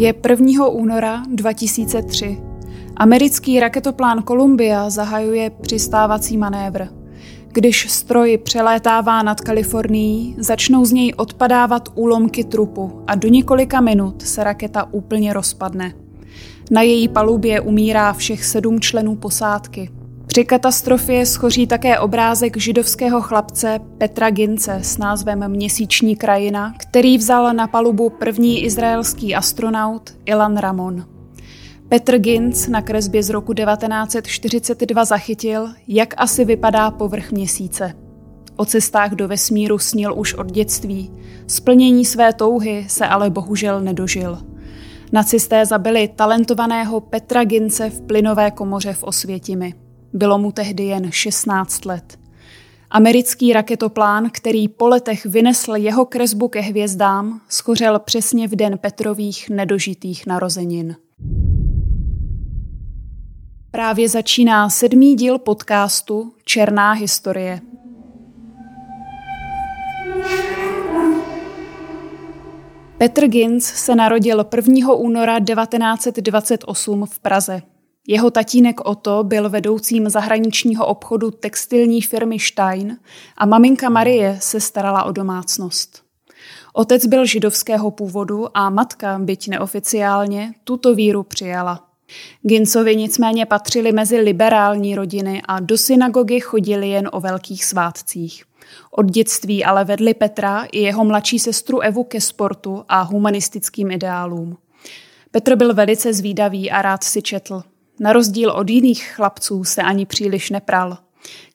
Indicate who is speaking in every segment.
Speaker 1: Je 1. února 2003. Americký raketoplán Columbia zahajuje přistávací manévr. Když stroj přelétává nad Kalifornií, začnou z něj odpadávat úlomky trupu a do několika minut se raketa úplně rozpadne. Na její palubě umírá všech sedm členů posádky. Při katastrofě schoří také obrázek židovského chlapce Petra Gince s názvem Měsíční krajina, který vzal na palubu první izraelský astronaut Ilan Ramon. Petr Ginz na kresbě z roku 1942 zachytil, jak asi vypadá povrch měsíce. O cestách do vesmíru snil už od dětství. Splnění své touhy se ale bohužel nedožil. Nacisté zabili talentovaného Petra Gince v plynové komoře v Osvětimi. Bylo mu tehdy jen 16 let. Americký raketoplán, který po letech vynesl jeho kresbu ke hvězdám, schořel přesně v den Petrových nedožitých narozenin. Právě začíná sedmý díl podcastu Černá historie. Petr Ginz se narodil 1. února 1928 v Praze. Jeho tatínek Otto byl vedoucím zahraničního obchodu textilní firmy Stein a maminka Marie se starala o domácnost. Otec byl židovského původu a matka, byť neoficiálně, tuto víru přijala. Gincovi nicméně patřili mezi liberální rodiny a do synagogy chodili jen o velkých svátcích. Od dětství ale vedli Petra i jeho mladší sestru Evu ke sportu a humanistickým ideálům. Petr byl velice zvídavý a rád si četl. Na rozdíl od jiných chlapců se ani příliš nepral.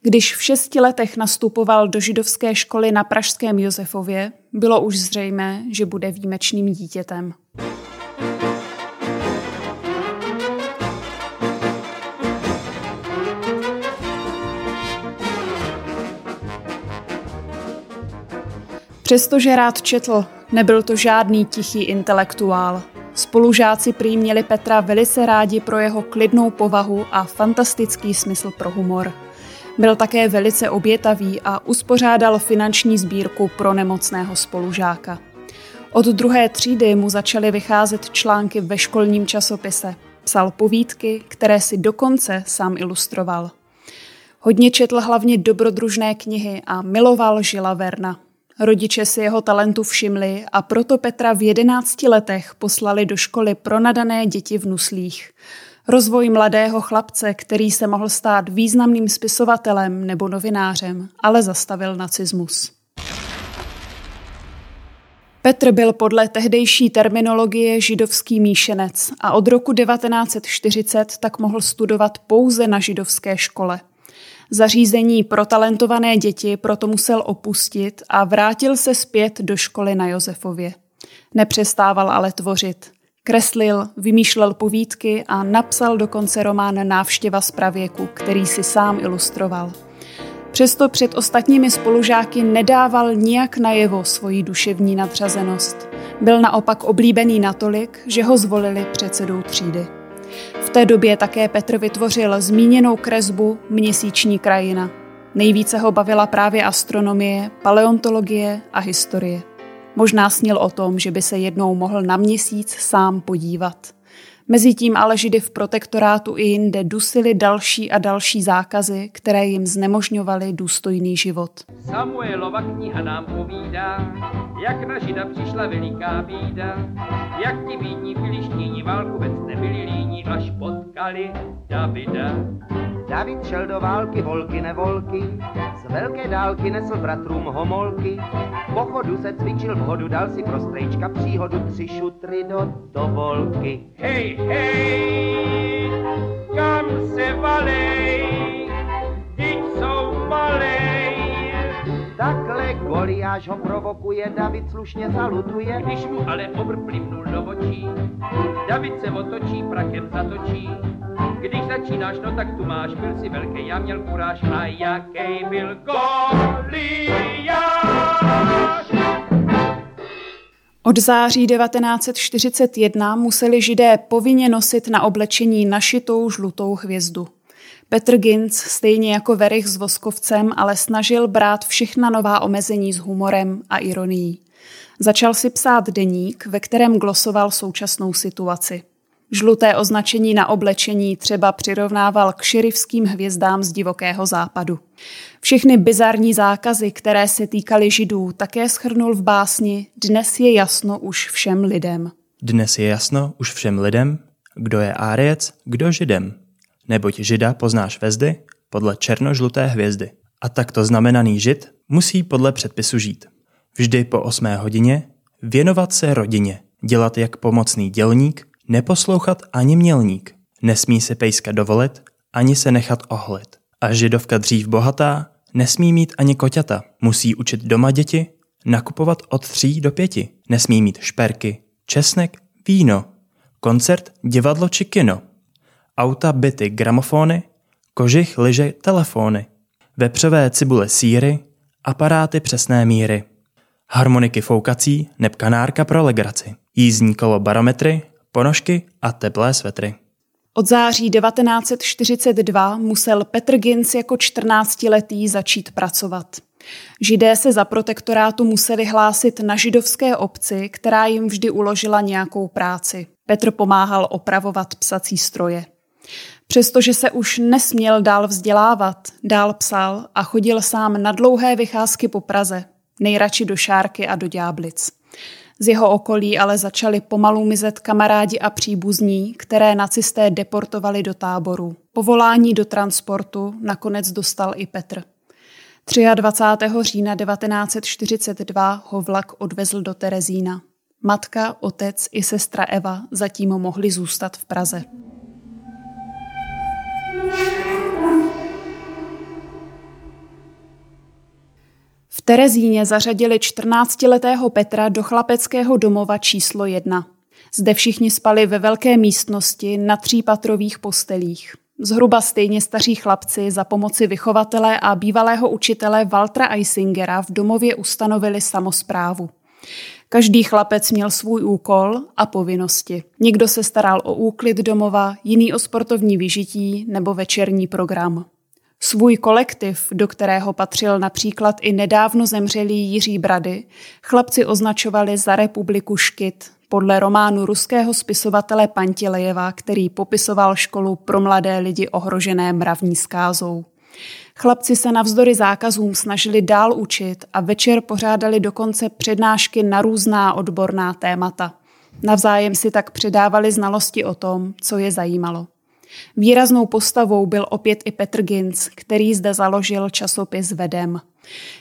Speaker 1: Když v šesti letech nastupoval do židovské školy na Pražském Josefově, bylo už zřejmé, že bude výjimečným dítětem. Přestože rád četl, nebyl to žádný tichý intelektuál. Spolužáci prý měli Petra velice rádi pro jeho klidnou povahu a fantastický smysl pro humor. Byl také velice obětavý a uspořádal finanční sbírku pro nemocného spolužáka. Od druhé třídy mu začaly vycházet články ve školním časopise. Psal povídky, které si dokonce sám ilustroval. Hodně četl hlavně dobrodružné knihy a miloval Žila Verna. Rodiče si jeho talentu všimli a proto Petra v jedenácti letech poslali do školy pro nadané děti v Nuslích. Rozvoj mladého chlapce, který se mohl stát významným spisovatelem nebo novinářem, ale zastavil nacismus. Petr byl podle tehdejší terminologie židovský míšenec a od roku 1940 tak mohl studovat pouze na židovské škole – Zařízení pro talentované děti proto musel opustit a vrátil se zpět do školy na Josefově. Nepřestával ale tvořit. Kreslil, vymýšlel povídky a napsal dokonce román Návštěva z pravěku, který si sám ilustroval. Přesto před ostatními spolužáky nedával nijak najevo svoji duševní nadřazenost. Byl naopak oblíbený natolik, že ho zvolili předsedou třídy. Té době také Petr vytvořil zmíněnou kresbu Měsíční krajina. Nejvíce ho bavila právě astronomie, paleontologie a historie. Možná snil o tom, že by se jednou mohl na měsíc sám podívat. Mezitím ale Židy v protektorátu i jinde dusili další a další zákazy, které jim znemožňovaly důstojný život.
Speaker 2: Samuelova kniha nám povídá, jak na Žida přišla veliká bída, jak ti bídní filištíni válku vůbec nebyli líní, až potkali Davida.
Speaker 3: David šel do války, volky nevolky, z velké dálky nesl bratrům homolky. Po chodu se cvičil v hodu, dal si pro strejčka příhodu, tři šutry do tobolky.
Speaker 2: Hej, hej, kam se valej, teď jsou malej.
Speaker 3: Takhle Goliáš ho provokuje, David slušně salutuje.
Speaker 2: Když mu ale obr plivnul do očí, David se otočí, prakem zatočí. Když začínáš, no tak tu máš, byl si velký, já měl kuráž a jaký byl Goliáš.
Speaker 1: Od září 1941 museli židé povinně nosit na oblečení našitou žlutou hvězdu. Petr Ginz, stejně jako Verich s Voskovcem, ale snažil brát všechna nová omezení s humorem a ironií. Začal si psát deník, ve kterém glosoval současnou situaci. Žluté označení na oblečení třeba přirovnával k šerifským hvězdám z divokého západu. Všechny bizarní zákazy, které se týkaly židů, také schrnul v básni Dnes je jasno už všem lidem.
Speaker 4: Dnes je jasno už všem lidem, kdo je Áriec, kdo židem. Neboť žida poznáš vezdy podle černožluté hvězdy. A takto znamenaný žid musí podle předpisu žít. Vždy po osmé hodině věnovat se rodině, dělat jak pomocný dělník, neposlouchat ani mělník, nesmí se pejska dovolit, ani se nechat ohlit. A židovka dřív bohatá nesmí mít ani koťata, musí učit doma děti, nakupovat od tří do pěti, nesmí mít šperky, česnek, víno, koncert, divadlo či kino, auta, byty, gramofony, kožich, lyže, telefony, vepřové cibule síry, aparáty přesné míry, harmoniky foukací neb kanárka pro legraci, jízdní kolo barometry, ponožky a teplé svetry.
Speaker 1: Od září 1942 musel Petr Gins jako 14-letý začít pracovat. Židé se za protektorátu museli hlásit na židovské obci, která jim vždy uložila nějakou práci. Petr pomáhal opravovat psací stroje. Přestože se už nesměl dál vzdělávat, dál psal a chodil sám na dlouhé vycházky po Praze, nejradši do Šárky a do Ďáblic. Z jeho okolí ale začali pomalu mizet kamarádi a příbuzní, které nacisté deportovali do táboru. Povolání do transportu nakonec dostal i Petr. 23. října 1942 ho vlak odvezl do Terezína. Matka, otec i sestra Eva zatím mohli zůstat v Praze. Terezíně zařadili 14-letého Petra do chlapeckého domova číslo 1. Zde všichni spali ve velké místnosti na třípatrových postelích. Zhruba stejně staří chlapci za pomoci vychovatele a bývalého učitele Waltra Eisingera v domově ustanovili samozprávu. Každý chlapec měl svůj úkol a povinnosti. Někdo se staral o úklid domova, jiný o sportovní vyžití nebo večerní program. Svůj kolektiv, do kterého patřil například i nedávno zemřelý Jiří Brady, chlapci označovali za republiku Škyt, podle románu ruského spisovatele Pantilejeva, který popisoval školu pro mladé lidi ohrožené mravní skázou. Chlapci se navzdory zákazům snažili dál učit a večer pořádali dokonce přednášky na různá odborná témata. Navzájem si tak předávali znalosti o tom, co je zajímalo. Výraznou postavou byl opět i Petr Ginz, který zde založil časopis Vedem.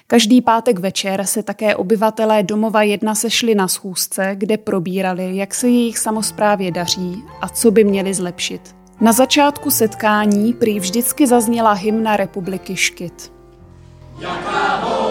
Speaker 1: Každý pátek večer se také obyvatelé domova jedna sešli na schůzce, kde probírali, jak se jejich samozprávě daří a co by měli zlepšit. Na začátku setkání prý vždycky zazněla hymna republiky Škyt. Jaká bouře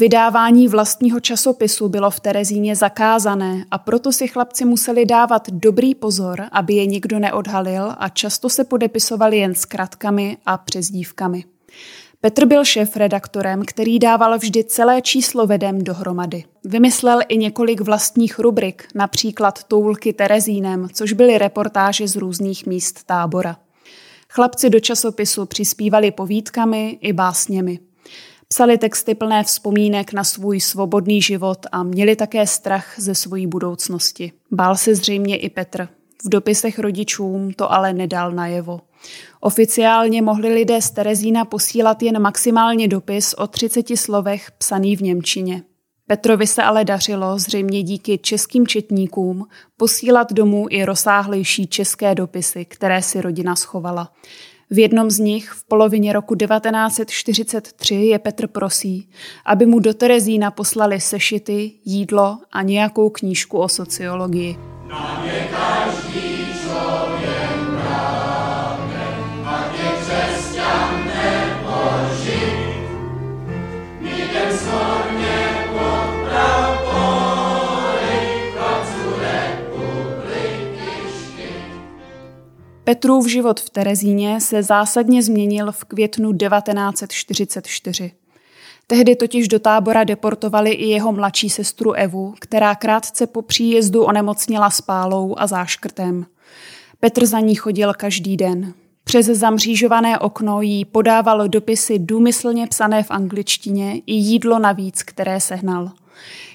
Speaker 1: Vydávání vlastního časopisu bylo v Terezíně zakázané a proto si chlapci museli dávat dobrý pozor, aby je nikdo neodhalil a často se podepisovali jen zkratkami a přezdívkami. Petr byl šéf-redaktorem, který dával vždy celé číslo vedem dohromady. Vymyslel i několik vlastních rubrik, například Toulky Terezínem, což byly reportáže z různých míst tábora. Chlapci do časopisu přispívali povídkami i básněmi. Psali texty plné vzpomínek na svůj svobodný život a měli také strach ze svojí budoucnosti. Bál se zřejmě i Petr. V dopisech rodičům to ale nedal najevo. Oficiálně mohli lidé z Terezína posílat jen maximálně dopis o 30 slovech psaný v Němčině. Petrovi se ale dařilo, zřejmě díky českým četníkům, posílat domů i rozsáhlejší české dopisy, které si rodina schovala. V jednom z nich v polovině roku 1943 je Petr prosí, aby mu do Terezína poslali sešity, jídlo a nějakou knížku o sociologii. Na každý Petrův život v Terezíně se zásadně změnil v květnu 1944. Tehdy totiž do tábora deportovali i jeho mladší sestru Evu, která krátce po příjezdu onemocněla spálou a záškrtem. Petr za ní chodil každý den. Přes zamřížované okno jí podával dopisy důmyslně psané v angličtině i jídlo navíc, které sehnal.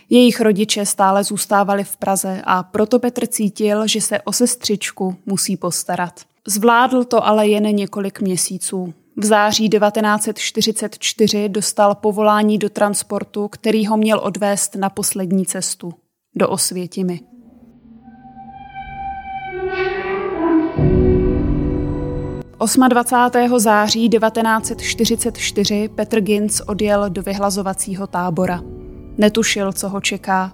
Speaker 1: Jejich rodiče stále zůstávali v Praze a proto Petr cítil, že se o sestřičku musí postarat. Zvládl to ale jen několik měsíců. V září 1944 dostal povolání do transportu, který ho měl odvést na poslední cestu do Osvětimi. Osma 20. září 1944 Petr Ginz odjel do vyhlazovacího tábora. Netušil, co ho čeká.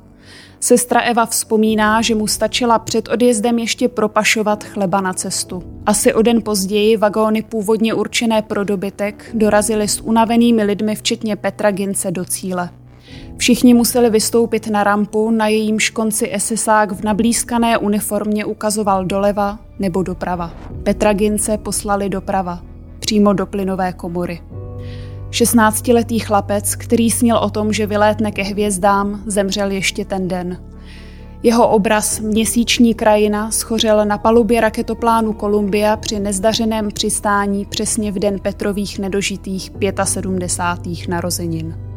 Speaker 1: Sestra Eva vzpomíná, že mu stačila před odjezdem ještě propašovat chleba na cestu. Asi o den později vagóny původně určené pro dobytek dorazily s unavenými lidmi včetně Petra Gince do cíle. Všichni museli vystoupit na rampu, na jejímž konci SSák v nablízkané uniformě ukazoval doleva nebo doprava. Petra Gince poslali doprava, přímo do plynové komory. 16-letý chlapec, který směl o tom, že vylétne ke hvězdám, zemřel ještě ten den. Jeho obraz Měsíční krajina schořel na palubě raketoplánu Columbia při nezdařeném přistání přesně v den Petrových nedožitých 75. narozenin.